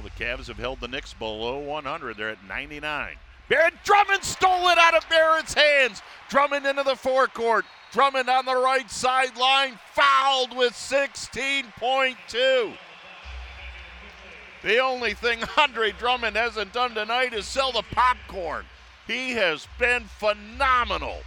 Well, the Cavs have held the Knicks below 100. They're at 99. Barrett Drummond stole it out of Barrett's hands. Drummond into the forecourt. Drummond on the right sideline, fouled with 16.2. The only thing Andre Drummond hasn't done tonight is sell the popcorn. He has been phenomenal.